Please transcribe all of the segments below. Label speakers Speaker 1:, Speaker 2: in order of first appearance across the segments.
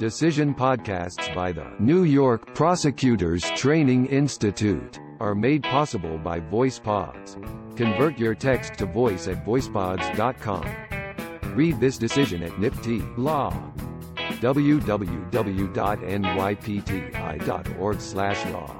Speaker 1: Decision podcasts by the New York Prosecutors Training Institute are made possible by VoicePods. Convert your text to voice at voicepods.com. Read this decision at NYPTI Law. www.nypti.org/law.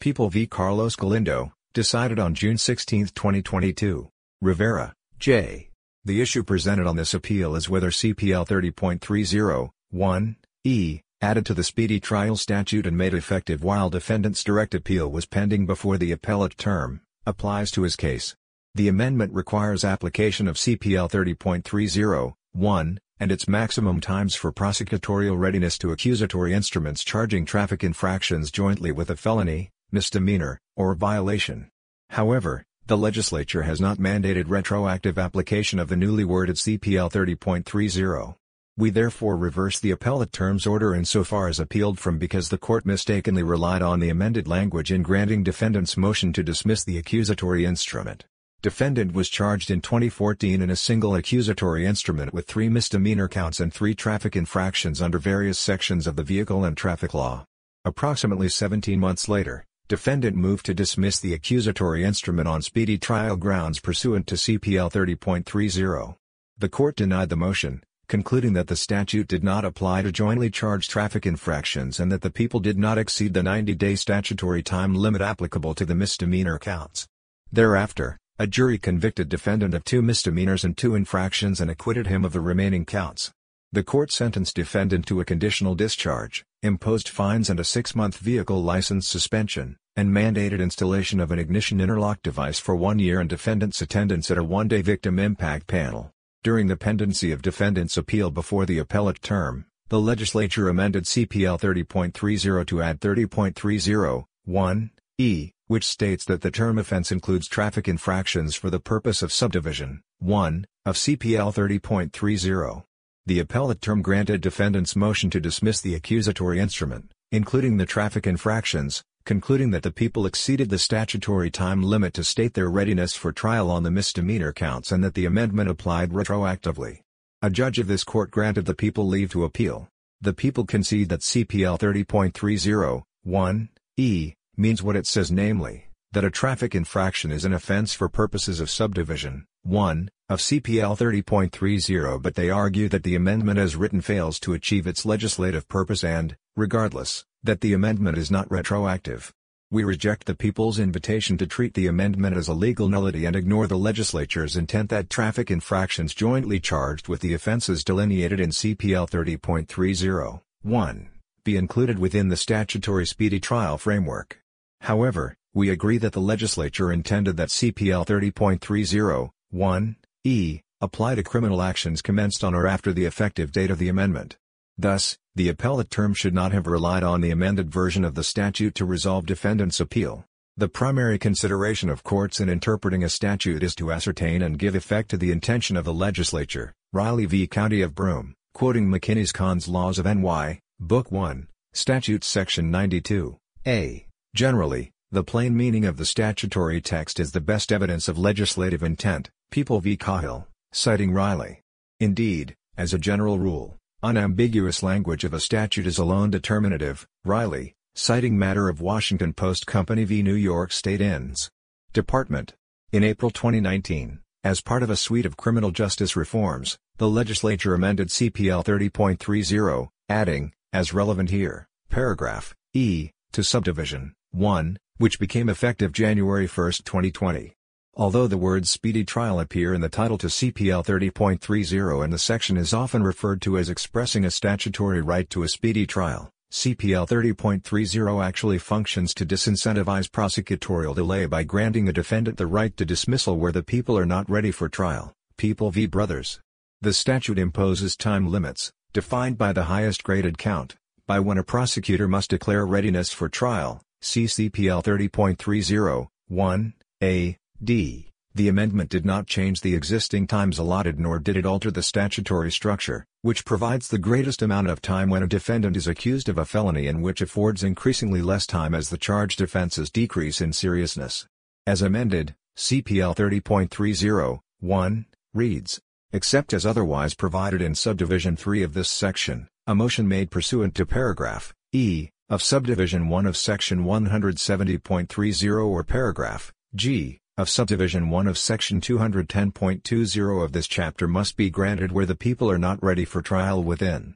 Speaker 2: People v. Carlos Galindo, decided on June 16, 2022. Rivera, J. The issue presented on this appeal is whether CPL 30.30, e, added to the speedy trial statute and made effective while defendant's direct appeal was pending before the appellate term, applies to his case. The amendment requires application of CPL 30.30, and its maximum times for prosecutorial readiness to accusatory instruments charging traffic infractions jointly with a felony, misdemeanor, or violation. However, the legislature has not mandated retroactive application of the newly worded CPL 30.30. We therefore reverse the appellate terms order insofar as appealed from because the court mistakenly relied on the amended language in granting defendant's motion to dismiss the accusatory instrument. Defendant was charged in 2014 in a single accusatory instrument with three misdemeanor counts and three traffic infractions under various sections of the Vehicle and Traffic Law. Approximately 17 months later, Defendant moved to dismiss the accusatory instrument on speedy trial grounds pursuant to CPL 30.30. The court denied the motion, concluding that the statute did not apply to jointly charged traffic infractions and that the people did not exceed the 90-day statutory time limit applicable to the misdemeanor counts. Thereafter, a jury convicted defendant of two misdemeanors and two infractions and acquitted him of the remaining counts. The court sentenced defendant to a conditional discharge, imposed fines and a six-month vehicle license suspension, and mandated installation of an ignition interlock device for one year and defendant's attendance at a one-day victim impact panel. During the pendency of defendant's appeal before the appellate term, the legislature amended CPL 30.30 to add 30.30, e, which states that the term offense includes traffic infractions for the purpose of subdivision 1 of CPL 30.30. The appellate term granted defendant's motion to dismiss the accusatory instrument, including the traffic infractions, concluding that the people exceeded the statutory time limit to state their readiness for trial on the misdemeanor counts and that the amendment applied retroactively. A judge of this court granted the people leave to appeal. The people concede that CPL 30.30, e, means what it says namely, that a traffic infraction is an offense for purposes of subdivision 1 of CPL 30.30 but they argue that the amendment as written fails to achieve its legislative purpose and, regardless, that the amendment is not retroactive. We reject the people's invitation to treat the amendment as a legal nullity and ignore the legislature's intent that traffic infractions jointly charged with the offenses delineated in CPL 30.30, 1, be included within the statutory speedy trial framework. However, we agree that the legislature intended that CPL 30.30, 1, e, apply to criminal actions commenced on or after the effective date of the amendment. Thus, the appellate term should not have relied on the amended version of the statute to resolve defendant's appeal. The primary consideration of courts in interpreting a statute is to ascertain and give effect to the intention of the legislature. Riley v. County of Broome, quoting McKinney's Cons Laws of NY, Book 1, Statutes Section 92, a. Generally, the plain meaning of the statutory text is the best evidence of legislative intent, People v. Cahill, citing Riley. Indeed, as a general rule, unambiguous language of a statute is alone determinative, Riley, citing matter of Washington Post Company v. New York State Inns. Department. In April 2019, as part of a suite of criminal justice reforms, the legislature amended CPL 30.30, adding, as relevant here, paragraph E, to subdivision 1, which became effective January 1, 2020. Although the words speedy trial appear in the title to CPL 30.30 and the section is often referred to as expressing a statutory right to a speedy trial, CPL 30.30 actually functions to disincentivize prosecutorial delay by granting a defendant the right to dismissal where the people are not ready for trial, People v. Brothers. The statute imposes time limits, defined by the highest graded count, by when a prosecutor must declare readiness for trial, See CPL 30.30, 1, a, d. The amendment did not change the existing times allotted nor did it alter the statutory structure, which provides the greatest amount of time when a defendant is accused of a felony and which affords increasingly less time as the charged offenses decrease in seriousness. As amended, CPL 30.30, 1, reads, except as otherwise provided in subdivision 3 of this section, a motion made pursuant to paragraph E of subdivision 1 of section 170.30 or paragraph G of subdivision 1 of section 210.20 of this chapter must be granted where the people are not ready for trial within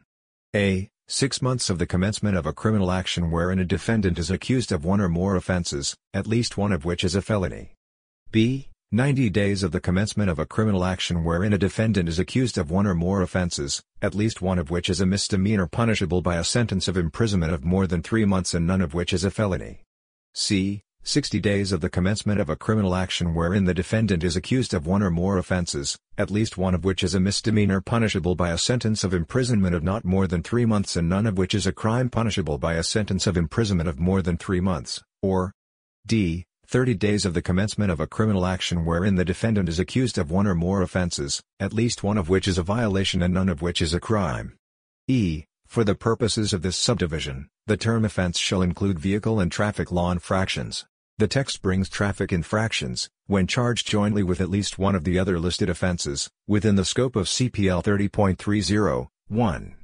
Speaker 2: a. Six months of the commencement of a criminal action wherein a defendant is accused of one or more offenses, at least one of which is a felony. b. 90 days of the commencement of a criminal action wherein a defendant is accused of one or more offenses, at least one of which is a misdemeanor punishable by a sentence of imprisonment of more than three months and none of which is a felony. c. 60 days of the commencement of a criminal action wherein the defendant is accused of one or more offenses, at least one of which is a misdemeanor punishable by a sentence of imprisonment of not more than three months and none of which is a crime punishable by a sentence of imprisonment of more than three months, or d. 30 days of the commencement of a criminal action wherein the defendant is accused of one or more offenses, at least one of which is a violation and none of which is a crime. e. For the purposes of this subdivision, the term offense shall include vehicle and traffic law infractions. The text brings traffic infractions, when charged jointly with at least one of the other listed offenses, within the scope of CPL 30.30, 1.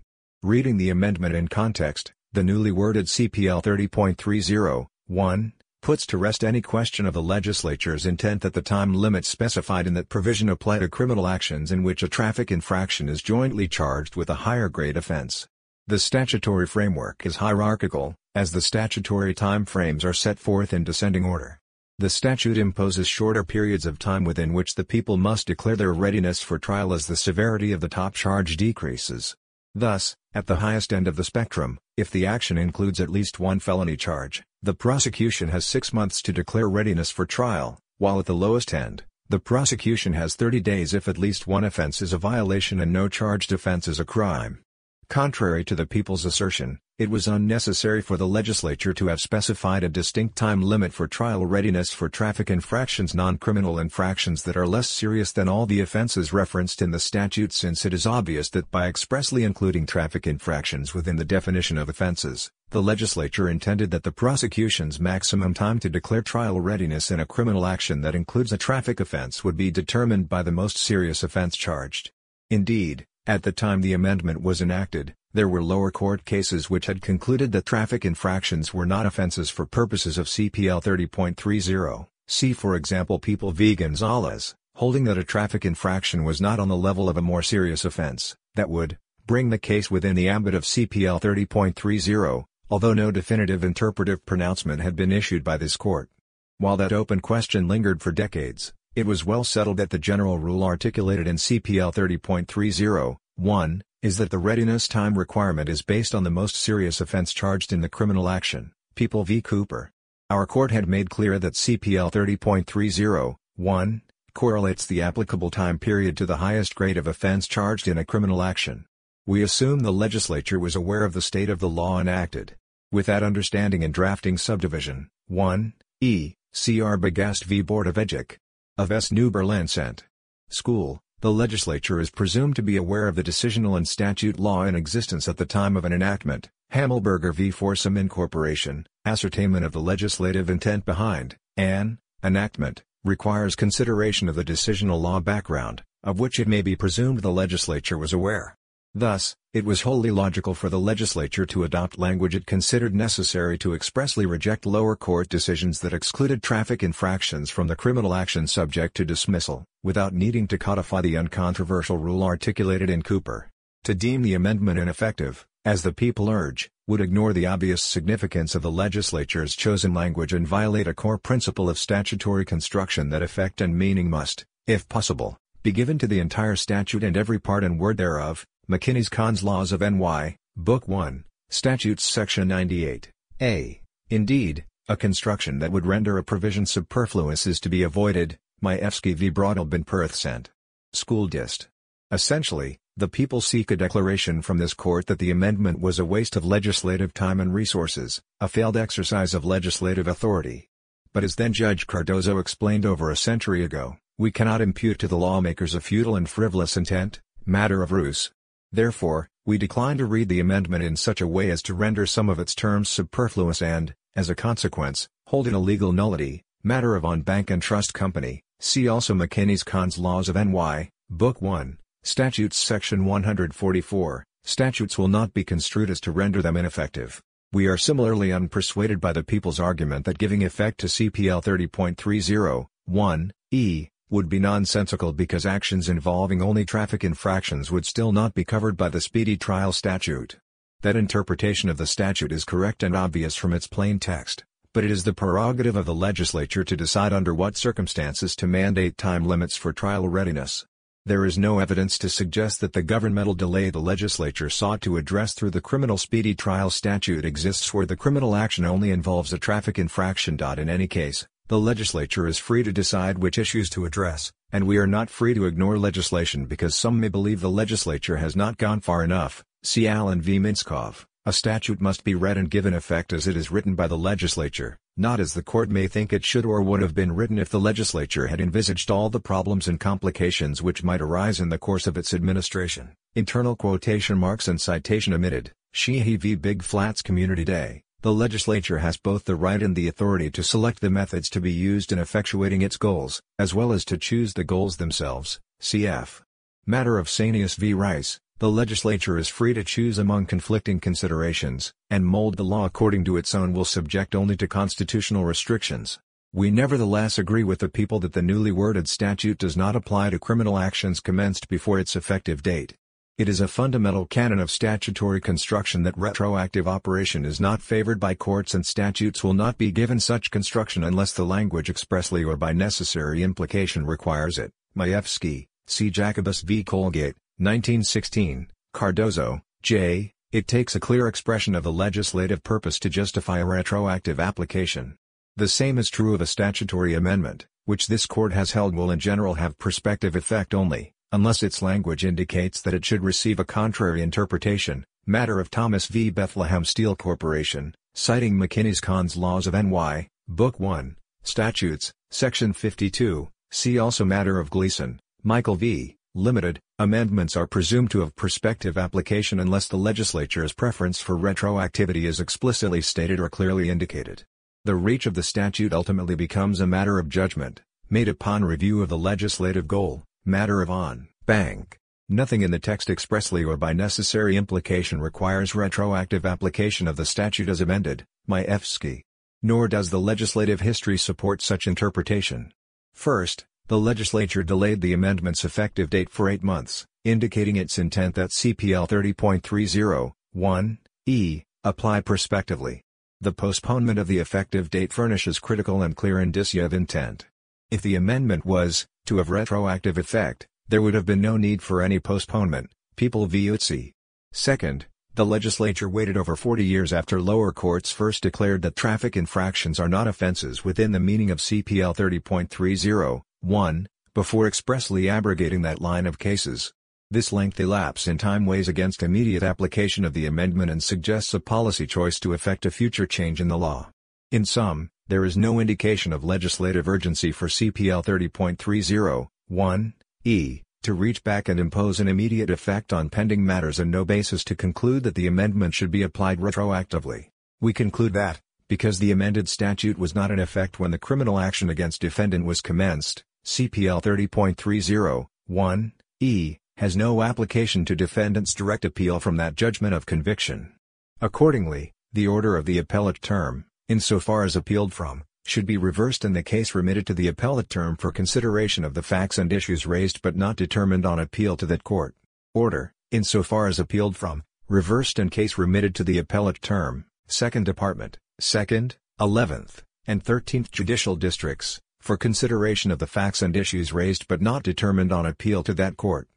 Speaker 2: Reading the amendment in context, the newly worded CPL 30.30, 1, puts to rest any question of the legislature's intent that the time limit specified in that provision apply to criminal actions in which a traffic infraction is jointly charged with a higher grade offense. The statutory framework is hierarchical, as the statutory time frames are set forth in descending order. The statute imposes shorter periods of time within which the people must declare their readiness for trial as the severity of the top charge decreases. Thus, at the highest end of the spectrum, if the action includes at least one felony charge, the prosecution has six months to declare readiness for trial, while at the lowest end, the prosecution has 30 days if at least one offense is a violation and no charged offense is a crime. Contrary to the people's assertion, it was unnecessary for the legislature to have specified a distinct time limit for trial readiness for traffic infractions non-criminal infractions that are less serious than all the offenses referenced in the statute since it is obvious that by expressly including traffic infractions within the definition of offenses, the legislature intended that the prosecution's maximum time to declare trial readiness in a criminal action that includes a traffic offense would be determined by the most serious offense charged. Indeed, at the time the amendment was enacted, there were lower court cases which had concluded that traffic infractions were not offenses for purposes of CPL 30.30. See for example People v Gonzalez, holding that a traffic infraction was not on the level of a more serious offense, that would bring the case within the ambit of CPL 30.30, although no definitive interpretive pronouncement had been issued by this court. While that open question lingered for decades, it was well settled that the general rule articulated in CPL 30.30, 1, is that the readiness time requirement is based on the most serious offense charged in the criminal action, People v. Cooper. Our court had made clear that CPL 30.30, 1, correlates the applicable time period to the highest grade of offense charged in a criminal action. We assume the legislature was aware of the state of the law enacted. With that understanding in drafting subdivision, 1, E, see Arbegast v. Board of Educ. Of S. New Berlin Cent. School, the legislature is presumed to be aware of the decisional and statute law in existence at the time of an enactment, Hammelburger v. Foursome Incorporation, ascertainment of the legislative intent behind, an, enactment, requires consideration of the decisional law background, of which it may be presumed the legislature was aware. Thus, it was wholly logical for the legislature to adopt language it considered necessary to expressly reject lower court decisions that excluded traffic infractions from the criminal action subject to dismissal, without needing to codify the uncontroversial rule articulated in Cooper. To deem the amendment ineffective, as the people urge, would ignore the obvious significance of the legislature's chosen language and violate a core principle of statutory construction that effect and meaning must, if possible, be given to the entire statute and every part and word thereof, McKinney's Cons Laws of NY, Book 1, Statutes Section 98, A. Indeed, a construction that would render a provision superfluous is to be avoided, Majewski v. Broadalbin Perth Cent. School Dist. Essentially, the people seek a declaration from this court that the amendment was a waste of legislative time and resources, a failed exercise of legislative authority. But as then Judge Cardozo explained over a century ago, we cannot impute to the lawmakers a futile and frivolous intent, matter of Rouss, Therefore, we decline to read the amendment in such a way as to render some of its terms superfluous and, as a consequence, hold it a legal nullity, matter of OnBank and trust company, see also McKinney's Cons Laws of NY, Book 1, Statutes Section 144 Statutes will not be construed as to render them ineffective. We are similarly unpersuaded by the people's argument that giving effect to CPL 30.30, 1, e, would be nonsensical because actions involving only traffic infractions would still not be covered by the Speedy Trial Statute. That interpretation of the statute is correct and obvious from its plain text, but it is the prerogative of the legislature to decide under what circumstances to mandate time limits for trial readiness. There is no evidence to suggest that the governmental delay the legislature sought to address through the criminal speedy trial statute exists where the criminal action only involves a traffic infraction. In any case, the legislature is free to decide which issues to address, and we are not free to ignore legislation because some may believe the legislature has not gone far enough. See Allen v. Minskoff, a statute must be read and given effect as it is written by the legislature, not as the court may think it should or would have been written if the legislature had envisaged all the problems and complications which might arise in the course of its administration. Internal quotation marks and citation omitted, Sheehy v. Big Flats Community Day. The legislature has both the right and the authority to select the methods to be used in effectuating its goals, as well as to choose the goals themselves, cf. Matter of Sanius v. Rice, the legislature is free to choose among conflicting considerations, and mold the law according to its own will subject only to constitutional restrictions. We nevertheless agree with the people that the newly worded statute does not apply to criminal actions commenced before its effective date. It is a fundamental canon of statutory construction that retroactive operation is not favored by courts and statutes will not be given such construction unless the language expressly or by necessary implication requires it. Majewski, C. Jacobus v. Colgate, 1916, Cardozo, J. It takes a clear expression of the legislative purpose to justify a retroactive application. The same is true of a statutory amendment, which this court has held will in general have prospective effect only, unless its language indicates that it should receive a contrary interpretation. Matter of Thomas v. Bethlehem Steel Corporation, citing McKinney's Cons Laws of NY, Book 1, Statutes, Section 52, see also Matter of Gleason, Michael Vee Limited, amendments are presumed to have prospective application unless the legislature's preference for retroactivity is explicitly stated or clearly indicated. The reach of the statute ultimately becomes a matter of judgment, made upon review of the legislative goal, matter of on, bank. Nothing in the text expressly or by necessary implication requires retroactive application of the statute as amended, Majewski. Nor does the legislative history support such interpretation. First, the legislature delayed the amendment's effective date for eight months, indicating its intent that CPL 30.30, 1, e, apply prospectively. The postponement of the effective date furnishes critical and clear indicia of intent. If the amendment was, to have retroactive effect, there would have been no need for any postponement, People v. Utsey. Second, the legislature waited over 40 years after lower courts first declared that traffic infractions are not offenses within the meaning of CPL 30.30, 1, before expressly abrogating that line of cases. This lengthy lapse in time weighs against immediate application of the amendment and suggests a policy choice to effect a future change in the law. In sum, there is no indication of legislative urgency for CPL 30.30, 1, e, to reach back and impose an immediate effect on pending matters and no basis to conclude that the amendment should be applied retroactively. We conclude that, because the amended statute was not in effect when the criminal action against defendant was commenced, CPL 30.30, 1, e, has no application to defendant's direct appeal from that judgment of conviction. Accordingly, the order of the appellate term, insofar as appealed from, should be reversed and the case remitted to the appellate term for consideration of the facts and issues raised but not determined on appeal to that court. Order, insofar as appealed from, reversed and case remitted to the appellate term, 2nd Department, 2nd, 11th, and 13th Judicial Districts, for consideration of the facts and issues raised but not determined on appeal to that court.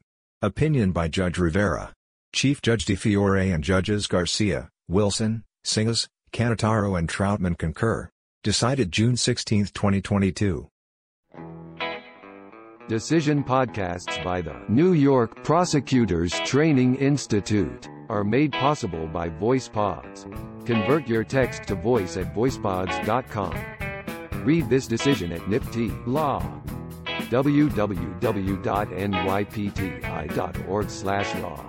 Speaker 2: Opinion by Judge Rivera. Chief Judge DeFiore and Judges Garcia, Wilson, Singas, Cannataro and Troutman concur. Decided June 16, 2022.
Speaker 1: Decision podcasts by the New York Prosecutors Training Institute are made possible by VoicePods. Convert your text to voice at voicepods.com. Read this decision at NYPTI Law. www.nypti.org/law.